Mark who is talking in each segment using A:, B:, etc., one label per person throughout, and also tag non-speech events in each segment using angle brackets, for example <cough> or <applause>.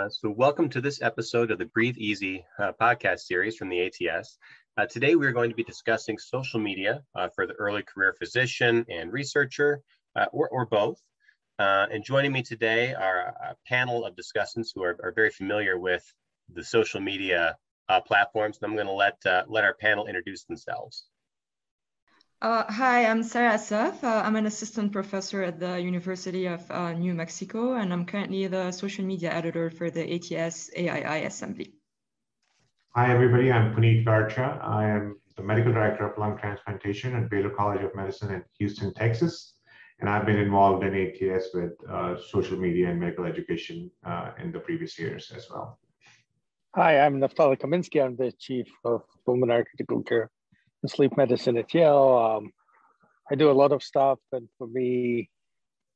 A: Uh, so, welcome to this episode of the Breathe Easy uh, podcast series from the ATS. Uh, today, we're going to be discussing social media uh, for the early career physician and researcher, uh, or, or, both. And joining me today are a panel of discussants who are, are very familiar with the social media platforms. And I'm going to let let our panel introduce themselves.
B: Uh, hi, I'm Sarah Assaf. Uh, I'm an assistant professor at the University of uh, New Mexico, and I'm currently the social media editor for the ATS AII Assembly.
C: Hi, everybody. I'm Puneet Garcha. I am the medical director of lung transplantation at Baylor College of Medicine in Houston, Texas. And I've been involved in ATS with uh, social media and medical education uh, in the previous years as well.
D: Hi, I'm Naftali Kaminsky. I'm the chief of pulmonary critical care sleep medicine at Yale. Um, I do a lot of stuff, and for me,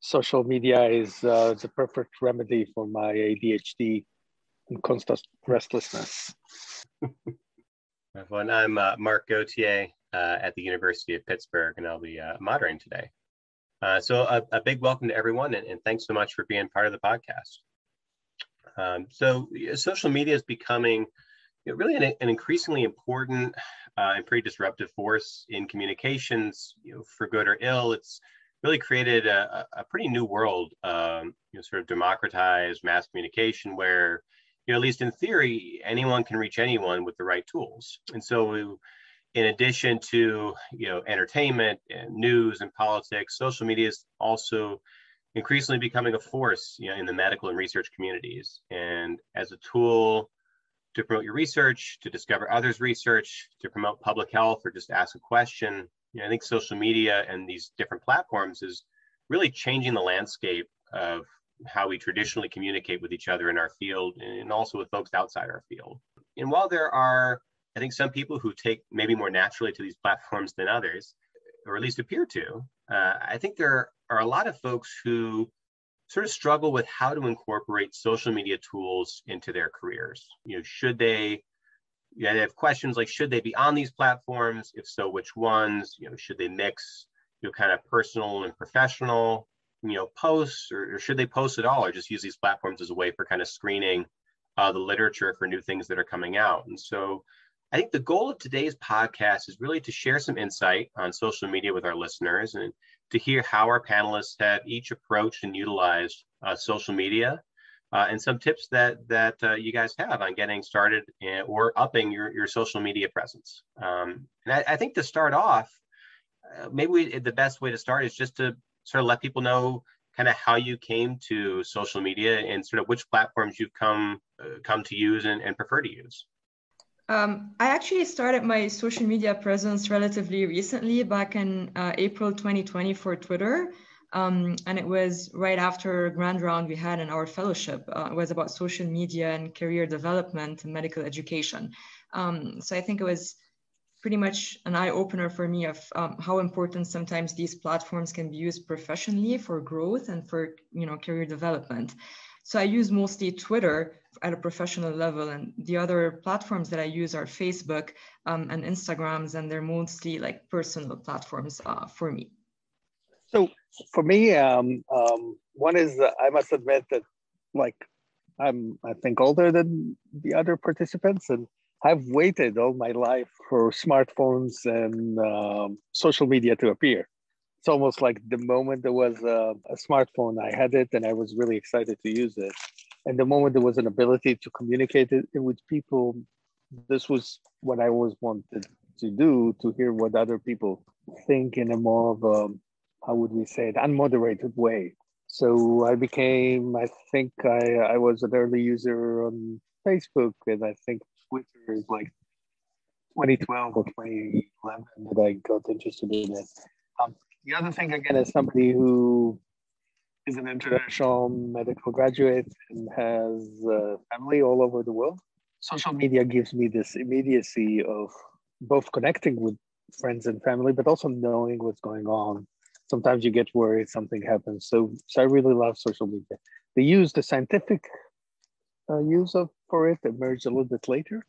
D: social media is uh, the perfect remedy for my ADHD and constant restlessness.
A: Everyone, I'm uh, Mark Gauthier uh, at the University of Pittsburgh, and I'll be uh, moderating today. Uh, so, a, a, big welcome to everyone, and, and, thanks so much for being part of the podcast. Um, so, social media is becoming you know, really an, an, increasingly important uh, and pretty disruptive force in communications, you know, for good or ill. It's really created a, a pretty new world, um, you know, sort of democratized mass communication where, you know, at least in theory, anyone can reach anyone with the right tools. And so, we, in addition to, you know, entertainment and news and politics, social media is also increasingly becoming a force, you know, in the medical and research communities. And as a tool to promote your research, to discover others' research, to promote public health, or just ask a question. You know, I think social media and these different platforms is really changing the landscape of how we traditionally communicate with each other in our field and also with folks outside our field. And while there are, I think, some people who take maybe more naturally to these platforms than others, or at least appear to, uh, I think there are a lot of folks who sort of struggle with how to incorporate social media tools into their careers. You know, should they, yeah, they have questions like, should they be on these platforms? If so, which ones? You know, should they mix, you know, kind of personal and professional, you know, posts, or, or should they post at all, or just use these platforms as a way for kind of screening uh, the literature for new things that are coming out? And so, I think the goal of today's podcast is really to share some insight on social media with our listeners and to hear how our panelists have each approached and utilized uh, social media uh, and some tips that that uh, you guys have on getting started and, or upping your, your social media presence. Um, and I, I, think to start off, uh, maybe we, the best way to start is just to sort of let people know kind of how you came to social media and sort of which platforms you've come uh, come to use and, and prefer to use.
B: Um, I actually started my social media presence relatively recently, back in uh, April 2020 for Twitter. Um, and it was right after a grand round we had in our fellowship. Uh, it was about social media and career development and medical education. Um, so I think it was pretty much an eye opener for me of um, how important sometimes these platforms can be used professionally for growth and for you know career development. So I use mostly Twitter at a professional level, and the other platforms that I use are Facebook um, and Instagrams, and they're mostly like personal platforms uh, for me.
D: So for me, um, um, one is uh, I must admit that like I'm I think older than the other participants, and I've waited all my life for smartphones and um, social media to appear it's almost like the moment there was a, a, smartphone, I had it and I was really excited to use it. And the moment there was an ability to communicate it with people, this was what I always wanted to do to hear what other people think in a more of a, how would we say it, unmoderated way. So I became, I think I, I was an early user on Facebook and I think Twitter is like 2012 or 2011 that I got interested in it. Um, the other thing again is somebody who is an international medical graduate and has a family all over the world. Social media gives me this immediacy of both connecting with friends and family, but also knowing what's going on. Sometimes you get worried something happens. So, so I really love social media. They use the scientific uh, use of for it emerged a little bit later.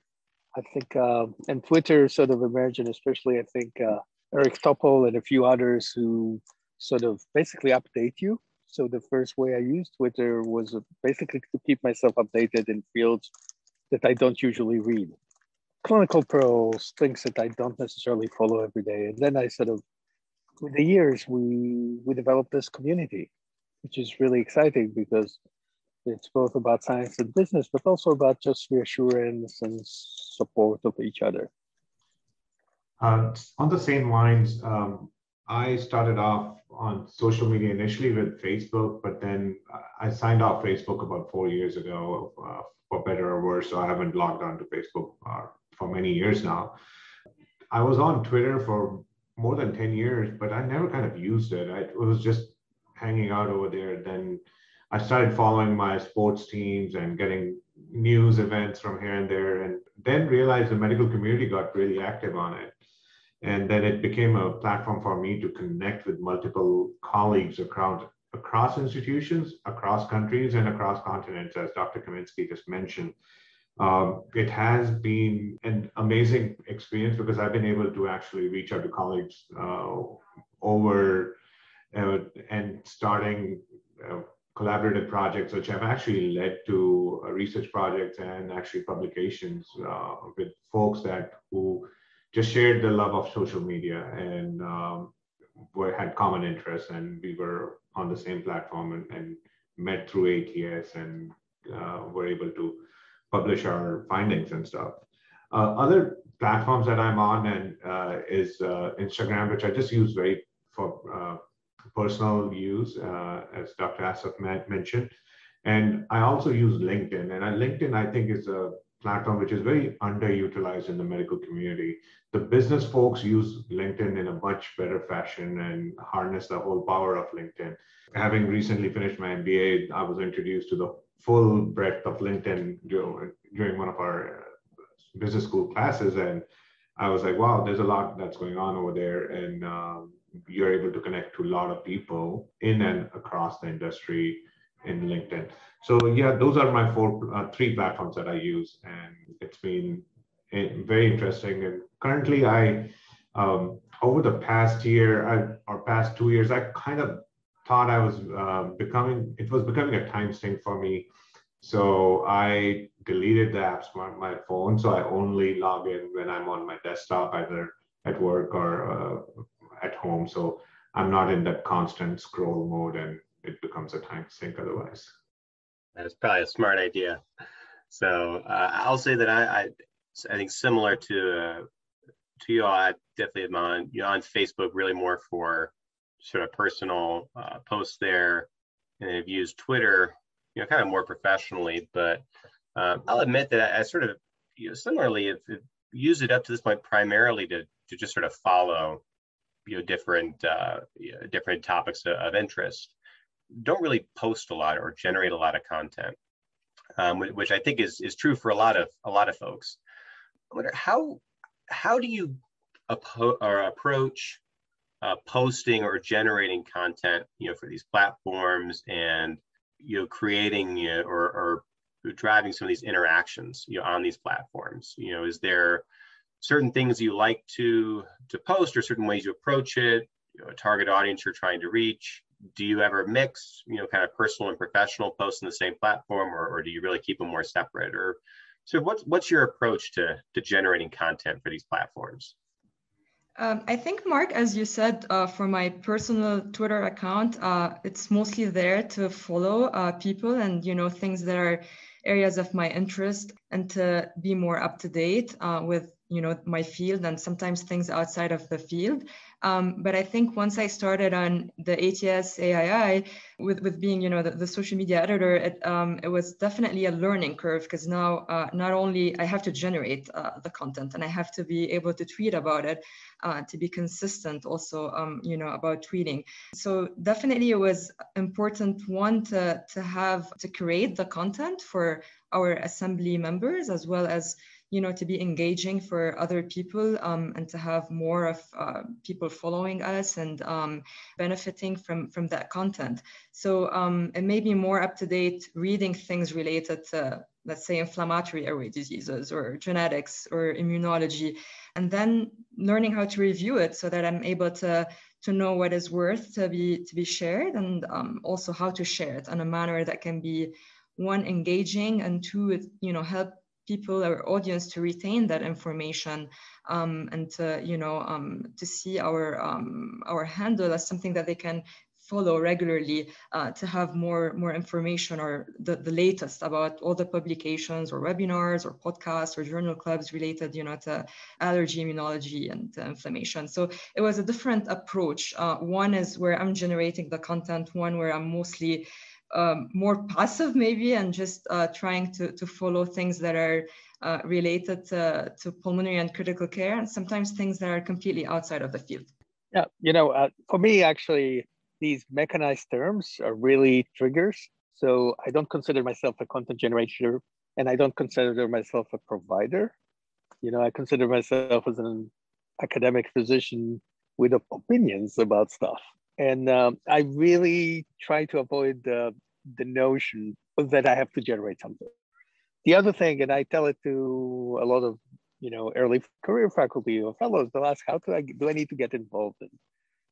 D: I think, uh, and Twitter sort of emerged, and especially I think uh, Eric Topol and a few others who sort of basically update you. So the first way I used Twitter was basically to keep myself updated in fields that I don't usually read. Clinical pearls, things that I don't necessarily follow every day. And then I sort of, with the years, we, we developed this community, which is really exciting because it's both about science and business, but also about just reassurance and support of each other.
C: Uh, on the same lines, um, I started off on social media initially with Facebook, but then I signed off Facebook about four years ago, uh, for better or worse. So I haven't logged on to Facebook uh, for many years now. I was on Twitter for more than 10 years, but I never kind of used it. I, it was just hanging out over there. Then I started following my sports teams and getting news events from here and there, and then realized the medical community got really active on it. And then it became a platform for me to connect with multiple colleagues across, across institutions, across countries, and across continents, as Dr. Kaminsky just mentioned. Um, it has been an amazing experience because I've been able to actually reach out to colleagues uh, over uh, and starting uh, collaborative projects, which have actually led to uh, research projects and actually publications uh, with folks that who just shared the love of social media and um, had common interests and we were on the same platform and, and met through ATS and uh, were able to publish our findings and stuff. Uh, other platforms that I'm on and uh, is uh, Instagram, which I just use very for uh, personal use, uh, as Dr. Assaf mentioned. And I also use LinkedIn. And LinkedIn, I think, is a platform which is very underutilized in the medical community. The business folks use LinkedIn in a much better fashion and harness the whole power of LinkedIn. Having recently finished my MBA, I was introduced to the full breadth of LinkedIn during one of our business school classes. And I was like, wow, there's a lot that's going on over there. And um, you're able to connect to a lot of people in and across the industry in LinkedIn. So yeah, those are my four, uh, three platforms that I use, and it's been eh, very interesting. And currently, I um, over the past year I, or past two years, I kind of thought I was uh, becoming it was becoming a time sink for me. So I deleted the apps on my phone. So I only log in when I'm on my desktop, either at work or uh, at home. So I'm not in that constant scroll mode and it becomes a time sink otherwise.
A: That's probably a smart idea. So uh, I'll say that I, I, I think similar to uh, to you, all, I definitely am on you know on Facebook really more for sort of personal uh, posts there, and I've used Twitter, you know, kind of more professionally. But um, I'll admit that I, I, sort of you know similarly have, have used it up to this point primarily to to just sort of follow you know different uh, different topics of, of interest don't really post a lot or generate a lot of content, um, which I think is is true for a lot of a lot of folks. I wonder how how do you appo- or approach uh, posting or generating content, you know, for these platforms and you know creating you know, or, or driving some of these interactions, you know, on these platforms. You know, is there certain things you like to to post or certain ways you approach it? You know, a target audience you're trying to reach do you ever mix, you know, kind of personal and professional posts in the same platform, or, or do you really keep them more separate? Or so, what's what's your approach to to generating content for these platforms?
B: Um, I think, Mark, as you said, uh, for my personal Twitter account, uh, it's mostly there to follow uh, people and you know things that are areas of my interest and to be more up to date uh, with you know my field and sometimes things outside of the field um, but I think once I started on the ATS AII with, with being, you know, the, the social media editor, it, um, it was definitely a learning curve because now uh, not only I have to generate uh, the content and I have to be able to tweet about it, uh, to be consistent also, um, you know, about tweeting. So definitely it was important one to, to have to create the content for our assembly members as well as you know to be engaging for other people um, and to have more of uh, people following us and um, benefiting from from that content. So um, it may be more up to date reading things related to let's say inflammatory airway diseases or genetics or immunology and then learning how to review it so that I'm able to to know what is worth to be to be shared and um, also how to share it in a manner that can be one engaging and two you know help people our audience to retain that information um, and to you know um, to see our um, our handle as something that they can follow regularly uh, to have more more information or the, the latest about all the publications or webinars or podcasts or journal clubs related you know to allergy immunology and inflammation. So it was a different approach. Uh, one is where i'm generating the content one where i'm mostly um, more passive maybe and just uh, trying to, to follow things that are uh, related to, to pulmonary and critical care and sometimes things that are completely outside of the field.
D: Yeah, you know, uh, for me, actually, these mechanized terms are really triggers. So I don't consider myself a content generator and I don't consider myself a provider. You know, I consider myself as an academic physician with opinions about stuff. And um, I really try to avoid the, the notion that I have to generate something. The other thing, and I tell it to a lot of you know early career faculty or fellows, they'll ask, how do I do I need to get involved in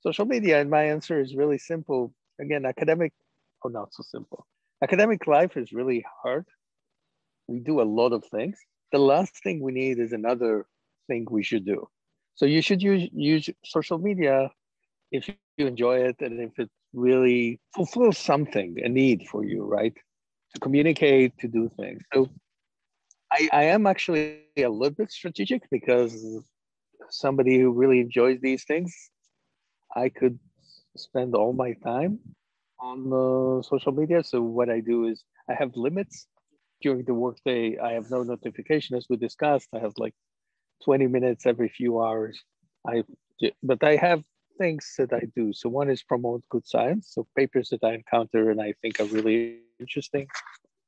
D: social media? And my answer is really simple. Again, academic, or not so simple. Academic life is really hard. We do a lot of things. The last thing we need is another thing we should do. So you should use use social media if you enjoy it and if it really fulfills something, a need for you, right? To communicate, to do things. So I, I am actually a little bit strategic because somebody who really enjoys these things, I could spend all my time on social media. So what I do is I have limits during the workday. I have no notification, as we discussed. I have like 20 minutes every few hours. I but I have things that I do. So one is promote good science, so papers that I encounter and I think are really interesting.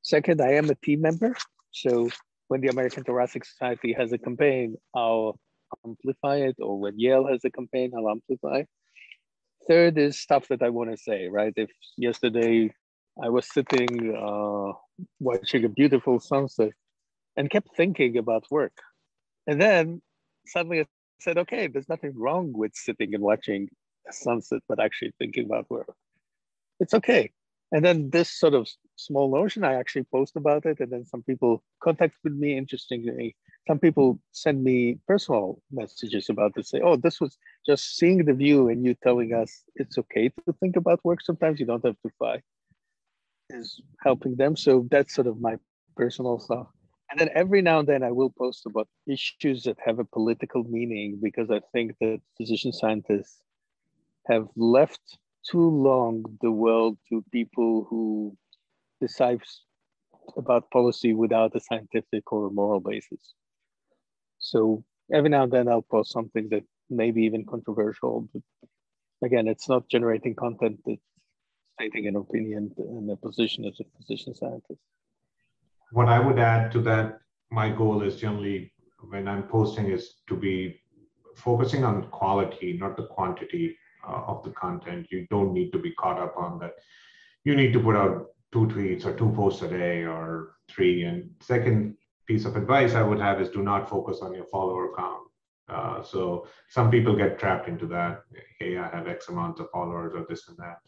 D: Second, I am a team member. So when the American Thoracic Society has a campaign, I'll amplify it, or when Yale has a campaign, I'll amplify. Third is stuff that I want to say, right? If yesterday I was sitting uh, watching a beautiful sunset and kept thinking about work. And then suddenly I said, okay, there's nothing wrong with sitting and watching a sunset, but actually thinking about work. It's okay. And then this sort of small notion, I actually post about it. And then some people contact with me, interestingly. Some people send me personal messages about this, say, oh, this was just seeing the view and you telling us it's okay to think about work. Sometimes you don't have to fight is helping them. So that's sort of my personal stuff. And then every now and then I will post about issues that have a political meaning because I think that physician scientists have left too long the world to people who decide about policy without a scientific or moral basis. So every now and then I'll post something that may be even controversial, but again, it's not generating content, it's stating an opinion and a position as a physician scientist
C: what I would add to that, my goal is generally when I'm posting is to be focusing on quality, not the quantity uh, of the content. You don't need to be caught up on that. You need to put out two tweets or two posts a day or three. And second piece of advice I would have is do not focus on your follower count. Uh, so some people get trapped into that. Hey, I have X amount of followers or this and that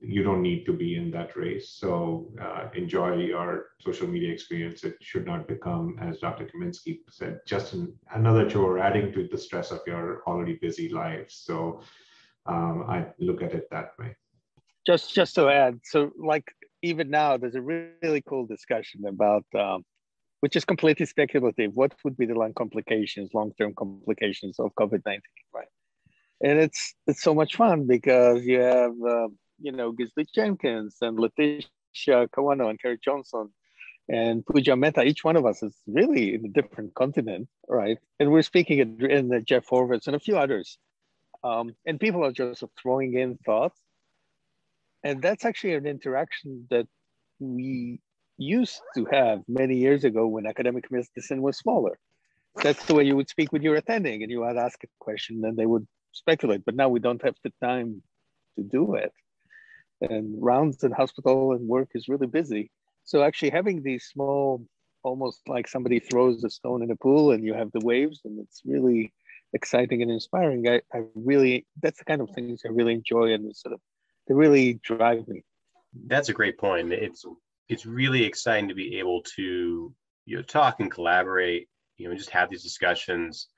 C: you don't need to be in that race. So uh, enjoy your social media experience. It should not become, as Dr. Kaminsky said, just an, another chore adding to the stress of your already busy life. So um, I look at it that way.
D: Just just to add, so like even now, there's a really cool discussion about. Um, which is completely speculative. What would be the long complications, long-term complications of COVID-19, right? And it's it's so much fun because you have uh, you know, Gisli Jenkins and Leticia Kawano and Kerri Johannson and Pooja Mehta, each one of us is really in a different continent, right? And we're speaking in, Jeff Horowitz and a few others. Um, and people are just throwing in thoughts. And that's actually an interaction that we used to have many years ago when academic medicine was smaller. That's the way you would speak with your attending and you would ask a question and they would speculate. But now we don't have the time to do it and rounds in hospital and work is really busy. So actually having these small, almost like somebody throws a stone in a pool and you have the waves and it's really exciting and inspiring, I, I really that's the kind of things I really enjoy and sort of they really drive me.
A: That's a great point. It's it's really exciting to be able to you know talk and collaborate, you know, just have these discussions,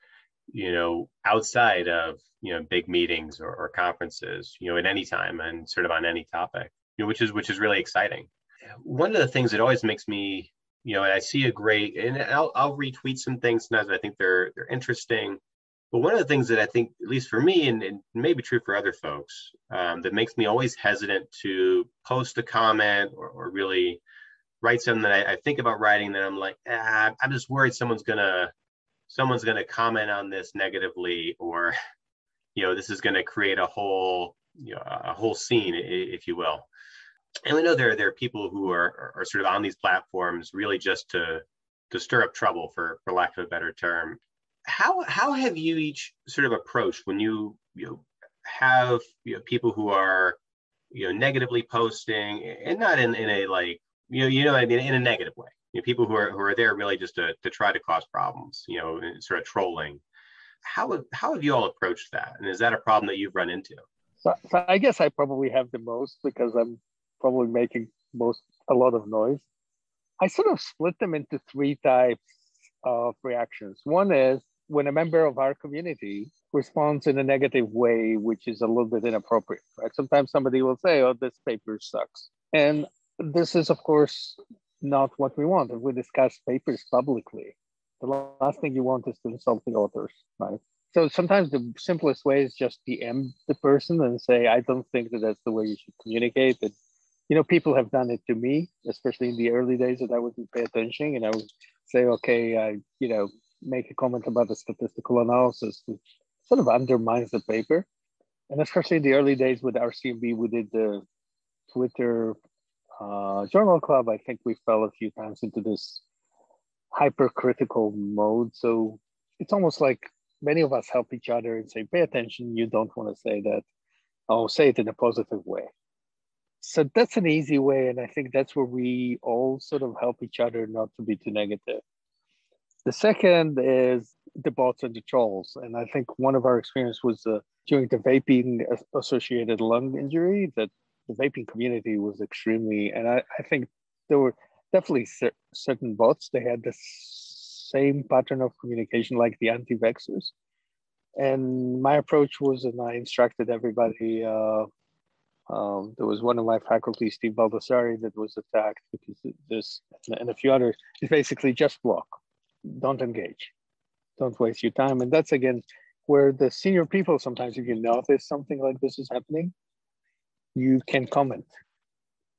A: you know, outside of you know big meetings or, or conferences, you know, at any time and sort of on any topic, you know, which is which is really exciting. One of the things that always makes me, you know, I see a great, and I'll, I'll retweet some things sometimes. I think they're they're interesting but one of the things that I think, at least for me, and, and maybe true for other folks, um, that makes me always hesitant to post a comment or, or really write something that I, I, think about writing that I'm like, ah, I'm just worried someone's gonna someone's gonna comment on this negatively, or <laughs> you know, this is gonna create a whole you know a whole scene, if you will. And we know there there are people who are are sort of on these platforms really just to to stir up trouble, for for lack of a better term how how have you each sort of approached when you you know, have you know, people who are you know negatively posting and not in, in a like you know you know I mean in a negative way you know, people who are who are there really just to, to try to cause problems you know sort of trolling. How how have you all approached that? And is that a problem that you've run into?
D: So, so I guess I probably have the most because I'm probably making most a lot of noise. I sort of split them into three types of reactions. One is when a member of our community responds in a negative way, which is a little bit inappropriate, right? Sometimes somebody will say, oh, this paper sucks. And this is, of course, not what we want. If we discuss papers publicly, the last thing you want is to insult the authors, right? So sometimes the simplest way is just DM the person and say, I don't think that that's the way you should communicate. And, you know, people have done it to me, especially in the early days that I wouldn't pay attention. And I would say, okay, I, you know, make a comment about the statistical analysis, which sort of undermines the paper. And especially in the early days with RCMP, we did the Twitter uh, journal club. I think we fell a few times into this hypercritical mode. So it's almost like many of us help each other and say, pay attention. You don't want to say that. Oh, say it in a positive way. So that's an easy way. And I think that's where we all sort of help each other not to be too negative. The second is the bots and the trolls. And I think one of our experience was uh, during the vaping associated lung injury that the vaping community was extremely, and I, I think there were definitely cer- certain bots. They had the same pattern of communication like the anti-vaxxers. And my approach was, and I instructed everybody, uh, um, there was one of my faculty, Steve Baldassarri, that was attacked because this and a few others is basically just block don't engage don't waste your time and that's again where the senior people sometimes if you notice something like this is happening you can comment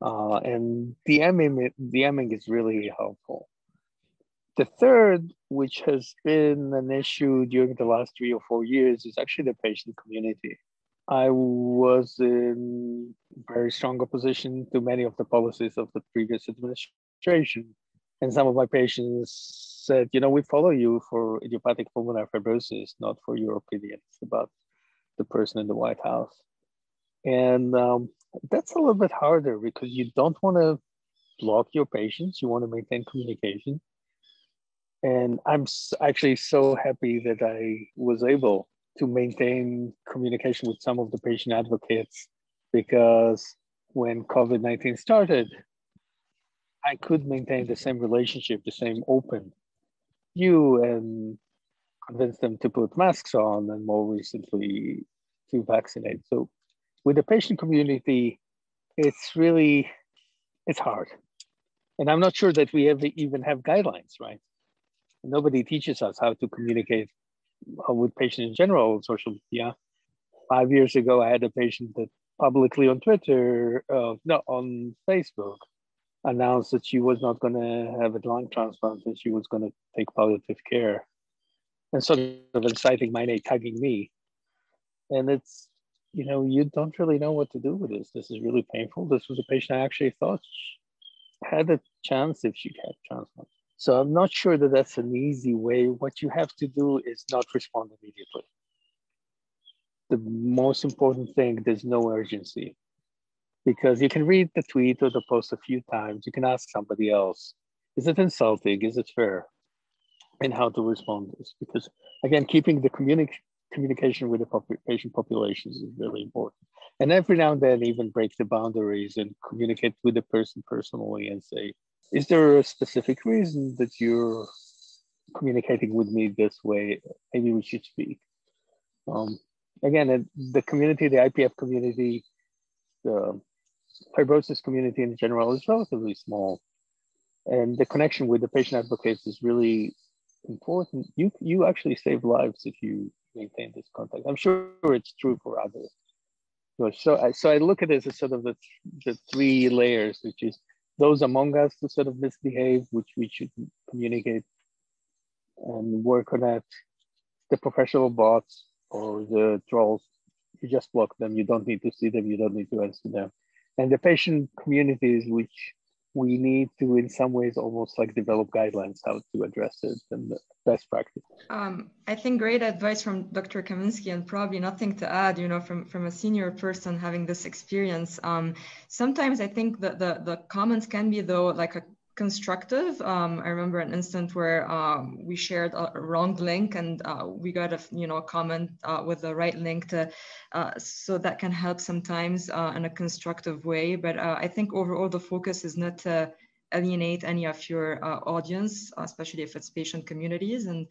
D: uh, and DMing, DMing is really helpful the third which has been an issue during the last three or four years is actually the patient community I was in very strong opposition to many of the policies of the previous administration. And some of my patients said, you know, we follow you for idiopathic pulmonary fibrosis, not for your opinions about the person in the White House. And um, that's a little bit harder because you don't want to block your patients, you want to maintain communication. And I'm actually so happy that I was able to maintain communication with some of the patient advocates because when COVID 19 started, I could maintain the same relationship, the same open you and convince them to put masks on and more recently to vaccinate. So with the patient community, it's really, it's hard. And I'm not sure that we ever even have guidelines, right? Nobody teaches us how to communicate with patients in general on social media. Five years ago, I had a patient that publicly on Twitter, uh, no, on Facebook, announced that she was not going to have a lung transplant and she was going to take palliative care and sort of inciting my name, tagging me. And it's, you know, you don't really know what to do with this. This is really painful. This was a patient I actually thought had a chance if she had transplant. So I'm not sure that that's an easy way. What you have to do is not respond immediately. The most important thing, there's no urgency because you can read the tweet or the post a few times. You can ask somebody else, is it insulting? Is it fair? and how to respond to this. Because again, keeping the communi- communication with the pop- patient populations is really important. And every now and then, even break the boundaries and communicate with the person personally and say, is there a specific reason that you're communicating with me this way? Maybe we should speak. Um, again, the community, the IPF community, the fibrosis community in general is relatively small. And the connection with the patient advocates is really important. You you actually save lives if you maintain this contact. I'm sure it's true for others. So I, so I look at it as sort of the, the three layers, which is those among us who sort of misbehave, which we should communicate and work on that. The professional bots or the trolls, you just block them. You don't need to see them. You don't need to answer them. And the patient communities, which we need to in some ways almost like develop guidelines how to address it and best practice.
B: Um, i think great advice from dr kaminsky and probably nothing to add you know from from a senior person having this experience. Um, sometimes i think that the the comments can be though like a constructive. Um, I remember an instant where um, we shared a wrong link and uh, we got a you know comment uh, with the right link to, uh, so that can help sometimes uh, in a constructive way. But uh, I think overall the focus is not to alienate any of your uh, audience, especially if it's patient communities and.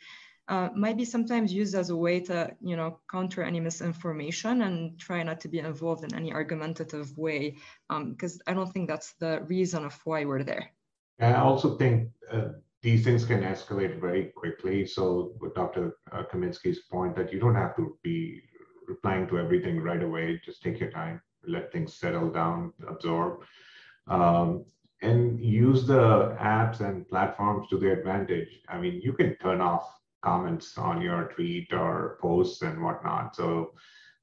B: might be sometimes used as a way to, you know, counter any misinformation and try not to be involved in any argumentative way, because um, I don't think that's the reason of why we're there.
C: I also think uh, these things can escalate very quickly. So, with Dr. Uh, Kaminsky's point that you don't have to be replying to everything right away, just take your time, let things settle down, absorb, um, and use the apps and platforms to their advantage. I mean, you can turn off comments on your tweet or posts and whatnot. So,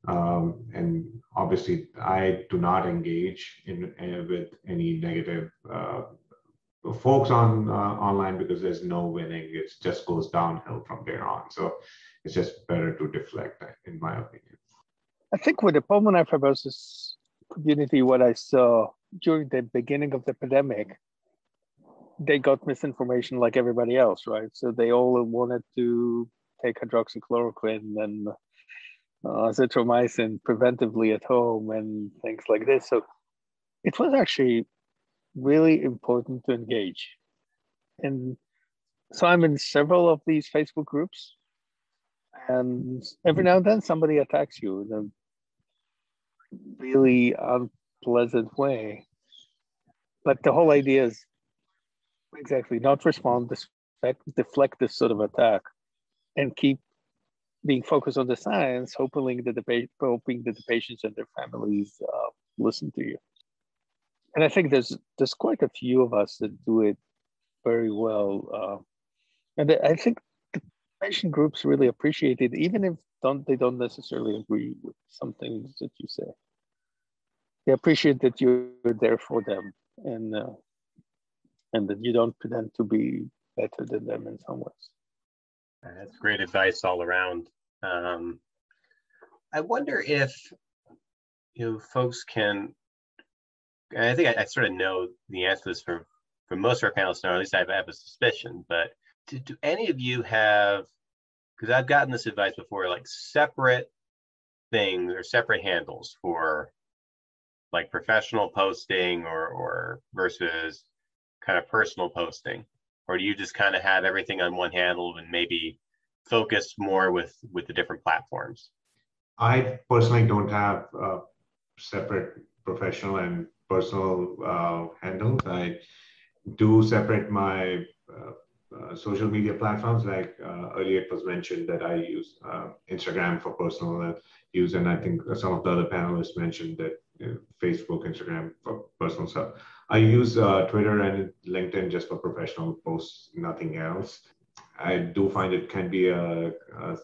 C: um, and obviously, I do not engage in, in with any negative uh, folks on uh, online because there's no winning. It just goes downhill from there on. So it's just better to deflect, in my opinion.
D: I think with the pulmonary fibrosis community, what I saw during the beginning of the pandemic, they got misinformation like everybody else, right? So they all wanted to take hydroxychloroquine and uh, azithromycin preventively at home and things like this. So it was actually really important to engage. And so I'm in several of these Facebook groups, and every now and then somebody attacks you in a really unpleasant way. But the whole idea is exactly not respond, deflect, deflect this sort of attack, and keep being focused on the science, hoping that the hoping that the patients and their families uh, listen to you and I think there's there's quite a few of us that do it very well, uh, and I think the patient groups really appreciate it, even if don't they don't necessarily agree with some things that you say. They appreciate that you're there for them, and uh, and that you don't pretend to be better than them in some ways.
A: That's great advice all around. Um, I wonder if you know folks can I think I, I, sort of know the answer to this from from most of our panelists now, or at least I have, I have a suspicion. But do, do any of you have? Because I've gotten this advice before, like separate things or separate handles for like professional posting or or versus kind of personal posting, or do you just kind of have everything on one handle and maybe focus more with with the different platforms?
C: I personally don't have uh, separate professional and personal uh, handles. I do separate my uh, uh, social media platforms. Like uh, earlier, it was mentioned that I use uh, Instagram for personal use, and I think some of the other panelists mentioned that you know, Facebook, Instagram for personal stuff. I use Twitter and LinkedIn just for professional posts, nothing else. I do find it can be a, a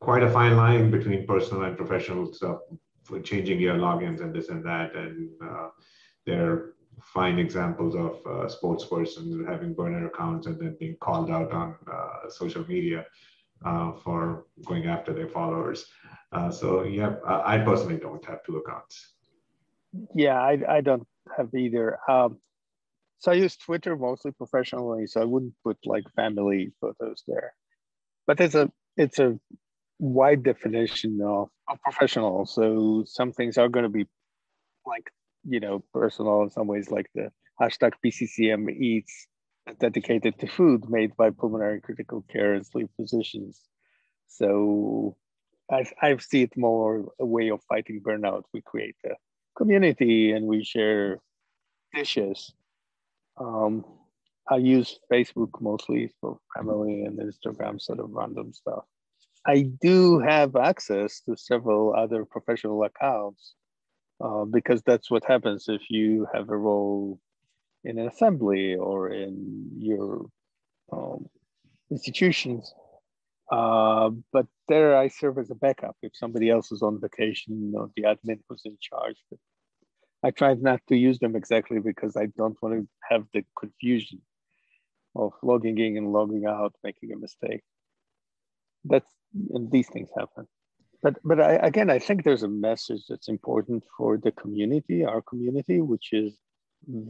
C: quite a fine line between personal and professional stuff for changing your logins and this and that, and uh, they're fine examples of uh, sports persons having burner accounts and then being called out on uh, social media uh, for going after their followers. Uh, so yeah, I personally don't have two accounts.
D: Yeah, I, I don't have either. Um, so I use Twitter mostly professionally, so I wouldn't put like family photos there. but it's a it's a wide definition of, of professional. So some things are going to be like you know personal in some ways, like the hashtag PCCM eats dedicated to food made by pulmonary critical care and sleep physicians. So I, I see it more a way of fighting burnout. We create a community and we share dishes. Um, I use Facebook mostly for family and Instagram sort of random stuff. I do have access to several other professional accounts uh, because that's what happens if you have a role in an assembly or in your um, institutions. Uh, but there I serve as a backup if somebody else is on vacation or the admin who's in charge. But I try not to use them exactly because I don't want to have the confusion of logging in and logging out, making a mistake. That's and these things happen. But but I, again, I think there's a message that's important for the community, our community, which is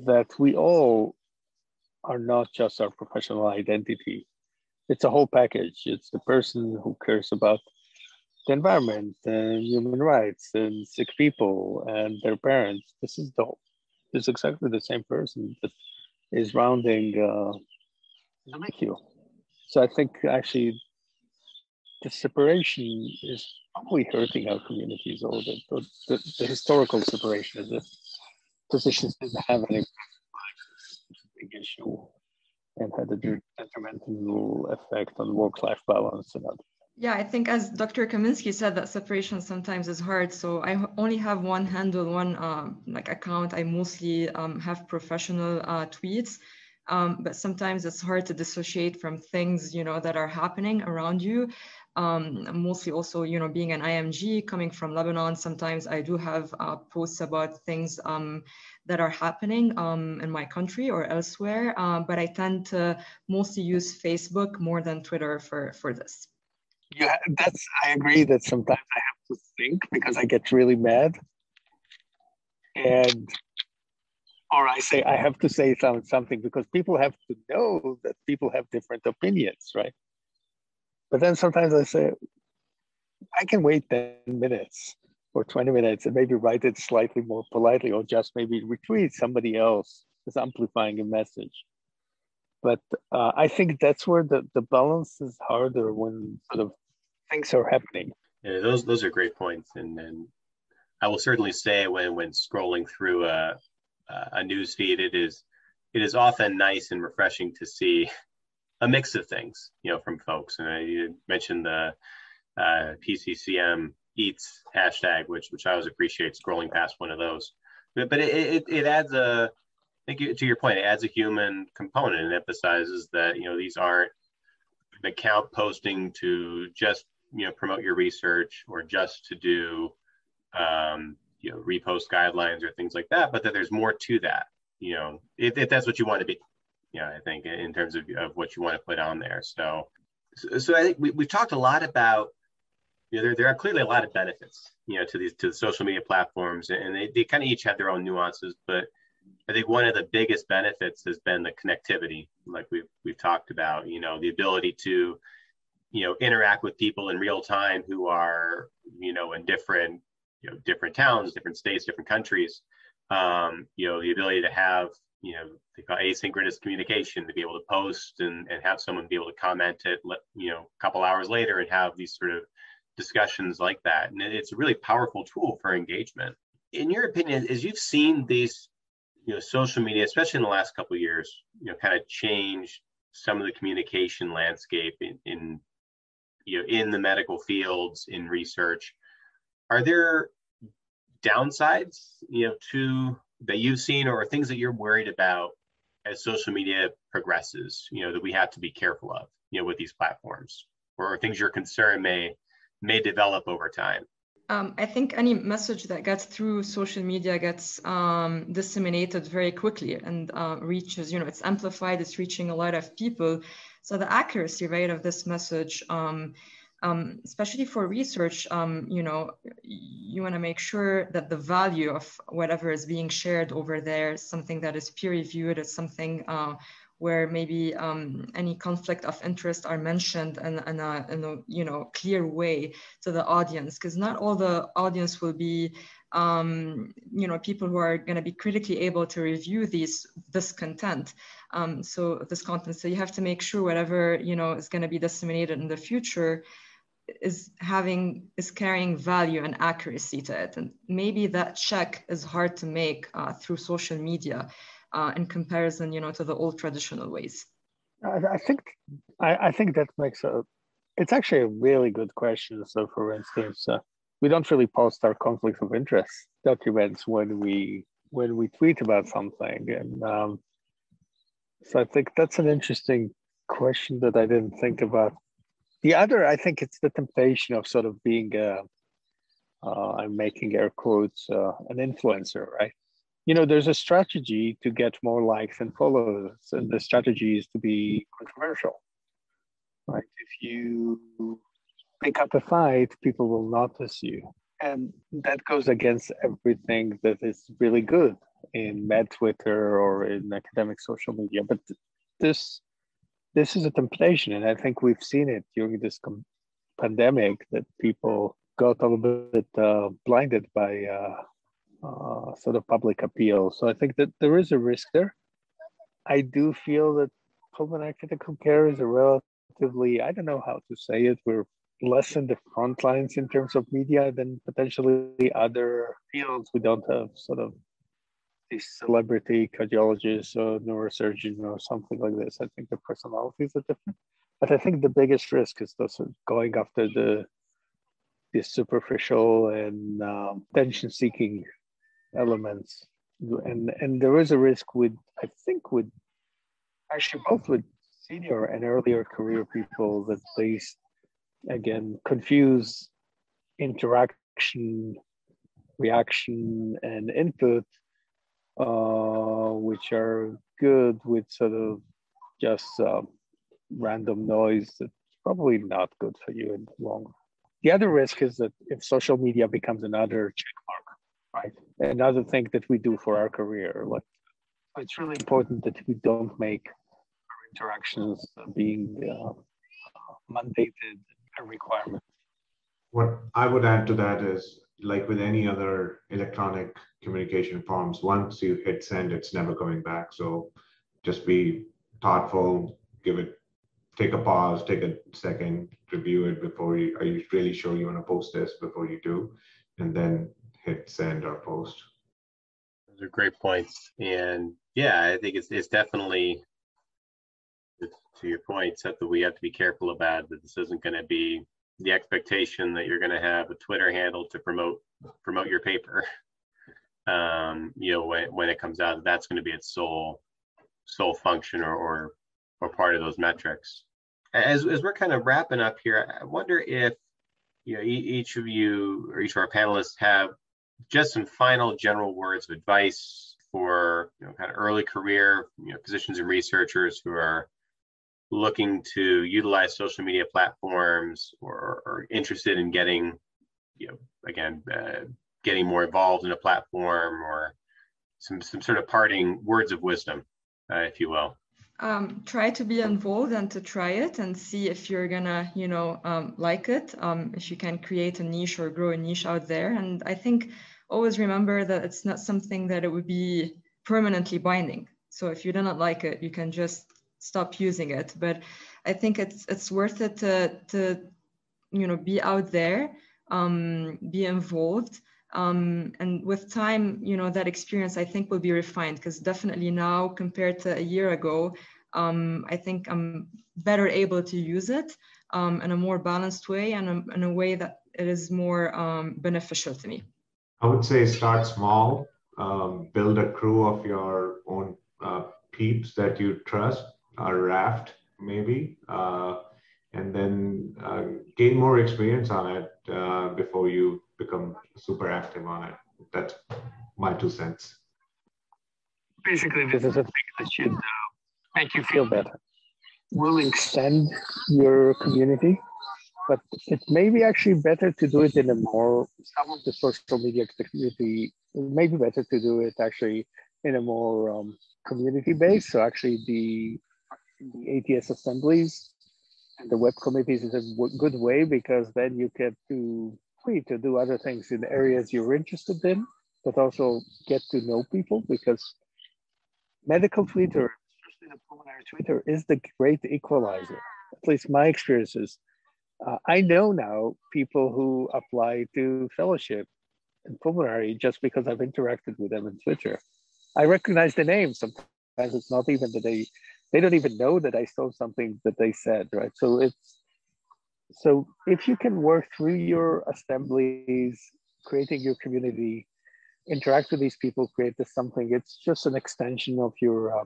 D: that we all are not just our professional identity. It's a whole package. It's the person who cares about the environment and human rights and sick people and their parents. This is the is exactly the same person that is rounding uh, the NICU. So I think actually the separation is probably hurting our communities or the, the, the, historical separation of the positions didn't have any big issue and had a detrimental effect on work-life balance and other
B: yeah, I think as Dr. Kaminsky said, that separation sometimes is hard. So I only have one handle, one um, like account. I mostly um, have professional uh, tweets, um, but sometimes it's hard to dissociate from things you know that are happening around you. Um, mostly also, you know, being an IMG coming from Lebanon, sometimes I do have uh, posts about things um, that are happening um, in my country or elsewhere, uh, but I tend to mostly use Facebook more than Twitter for, for this.
D: Yeah, that's, I agree that sometimes I have to think because I get really mad. And, or I say, I have to say some, something because people have to know that people have different opinions, right? But then sometimes I say, I can wait 10 minutes or 20 minutes and maybe write it slightly more politely or just maybe retweet somebody else is amplifying a message. But uh, I think that's where the, the balance is harder when sort of things are happening.
A: Yeah, those those are great points, and and I will certainly say when when scrolling through a a news feed, it is it is often nice and refreshing to see a mix of things, you know, from folks. And you mentioned the uh, PCCM eats hashtag, which which I always appreciate scrolling past one of those. But, but it, it, it adds a, I think to your point, it adds a human component and emphasizes that you know these aren't an account posting to just you know promote your research or just to do um, you know repost guidelines or things like that, but that there's more to that. You know, if, if that's what you want to be yeah, I think in terms of, of what you want to put on there. So, so, so I think we, we've talked a lot about, you know, there, there are clearly a lot of benefits, you know, to these, to the social media platforms and they, they kind of each have their own nuances, but I think one of the biggest benefits has been the connectivity, like we've, we've talked about, you know, the ability to, you know, interact with people in real time who are, you know, in different, you know, different towns, different states, different countries. Um, you know, the ability to have you know, they call asynchronous communication to be able to post and, and have someone be able to comment it, you know, a couple hours later and have these sort of discussions like that. And it's a really powerful tool for engagement. In your opinion, as you've seen these, you know, social media, especially in the last couple years, you know, kind of change some of the communication landscape in, in you know, in the medical fields, in research, are there downsides, you know, to that you've seen or things that you're worried about as social media progresses you know that we have to be careful of you know with these platforms or things you're concerned may may develop over time
B: um, I think any message that gets through social media gets um, disseminated very quickly and uh, reaches, you know, it's amplified, it's reaching a lot of people. So the accuracy rate of this message um, um, especially for research, um, you know, you want to make sure that the value of whatever is being shared over there something that is peer reviewed, is something uh, where maybe um, any conflict of interest are mentioned in, in, a, in a you know clear way to the audience. Because not all the audience will be um, you know people who are going to be critically able to review these this content. Um, so this content so you have to make sure whatever you know is going to be disseminated in the future is having is carrying value and accuracy to it. And maybe that check is hard to make uh, through social media uh, in comparison you know to the old traditional ways.
D: I, I think I, I, think that makes a it's actually a really good question. So for instance uh, we don't really post our conflicts of interest documents when we when we tweet about something. And um, so i think that's an interesting question that i didn't think about the other, I think it's the temptation of sort of being, a, uh, I'm making air quotes, uh, an influencer, right? You know, there's a strategy to get more likes and followers, and the strategy is to be controversial, right? If you pick up a fight, people will notice you. And that goes against everything that is really good in med Twitter or in academic social media. But this this is a temptation, and I think we've seen it during this com- pandemic that people got a little bit uh, blinded by uh, uh, sort of public appeal. So I think that there is a risk there. I do feel that pulmonary critical care is a relatively, I don't know how to say it, we're less in the front lines in terms of media than potentially other fields. We don't have sort of celebrity cardiologist or neurosurgeon or something like this. I think the personalities are different. But I think the biggest risk is those going after the the superficial and um, attention-seeking elements, and and there is a risk with I think with actually both with senior and earlier career people that they again confuse interaction, reaction, and input uh, which are good with sort of just um, random noise that's probably not good for you in the long run. The other risk is that if social media becomes another check mark, right? Another thing that we do for our career, like it's really important that we don't make our interactions being uh, mandated a requirement.
C: What I would add to that is like with any other electronic communication forms, once you hit send, it's never coming back. So just be thoughtful, give it, take a pause, take a second, review it before you, are you really sure you want to post this before you do? And then hit send or post.
A: Those are great points. And yeah, I think it's, it's definitely, to your point, something we have to be careful about that this isn't going to be the expectation that you're going to have a Twitter handle to promote promote your paper. Um, you know, when, when it comes out, that's going to be its sole sole function or, or or part of those metrics. As as we're kind of wrapping up here, I wonder if you know each of you or each of our panelists have just some final general words of advice for you know kind of early career you know physicians and researchers who are looking to utilize social media platforms or, or interested in getting, you know, again, uh, getting more involved in a platform or some, some sort of parting words of wisdom, uh, if you will?
B: Um, try to be involved and to try it and see if you're gonna, you know, um, like it. Um, if you can create a niche or grow a niche out there. And I think always remember that it's not something that it would be permanently binding. So if you do not like it, you can just stop using it. But I think it's it's worth it to to you know be out there, um, be involved. Um, and with time, you know, that experience I think will be refined because definitely now compared to a year ago, um, I think I'm better able to use it um, in a more balanced way and a, in a way that it is more um, beneficial to me.
C: I would say start small, um, build a crew of your own uh, peeps that you trust, a raft maybe, uh, and then uh, gain more experience on it uh, before you become super active on it. That's my two cents.
D: Basically, this is a thing that should uh, make you feel better. Will extend your community, but it may be actually better to do it in a more some of the social media activity. It may be better to do it actually in a more um, community based. So actually the, the ATS assemblies and the web committees is a good way because then you get to free to do other things in areas you're interested in, but also get to know people because medical Twitter, especially the pulmonary Twitter, is the great equalizer. At least my experiences. Uh, I know now people who apply to fellowship in pulmonary just because I've interacted with them in Twitter. I recognize the name Sometimes it's not even that they they don't even know that I saw something that they said, right? So it's so if you can work through your assemblies, creating your community, interact with these people, create this something, it's just an extension of your uh,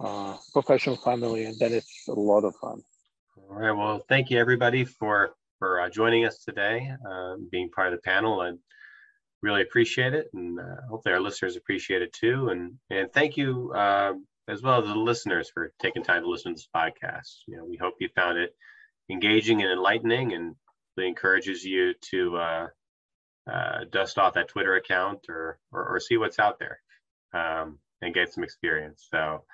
D: uh, professional family, and then it's a lot of fun.
A: All right. Well, thank you everybody for for uh, joining us today, uh, being part of the panel, and really appreciate it, and uh, hopefully our listeners appreciate it too. And and thank you uh, as well as the listeners for taking time to listen to this podcast. You know, we hope you found it engaging and enlightening, and it encourages you to uh, uh, dust off that Twitter account or, or, or see what's out there um, and get some experience. So.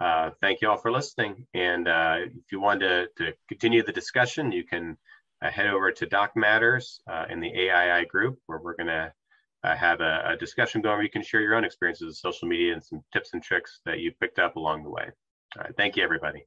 A: Uh, thank you all for listening. And uh, if you want to, to continue the discussion, you can uh, head over to Doc Matters uh, in the AII group, where we're going to have a, a, discussion going where you can share your own experiences with social media and some tips and tricks that you picked up along the way. All right. Thank you, everybody.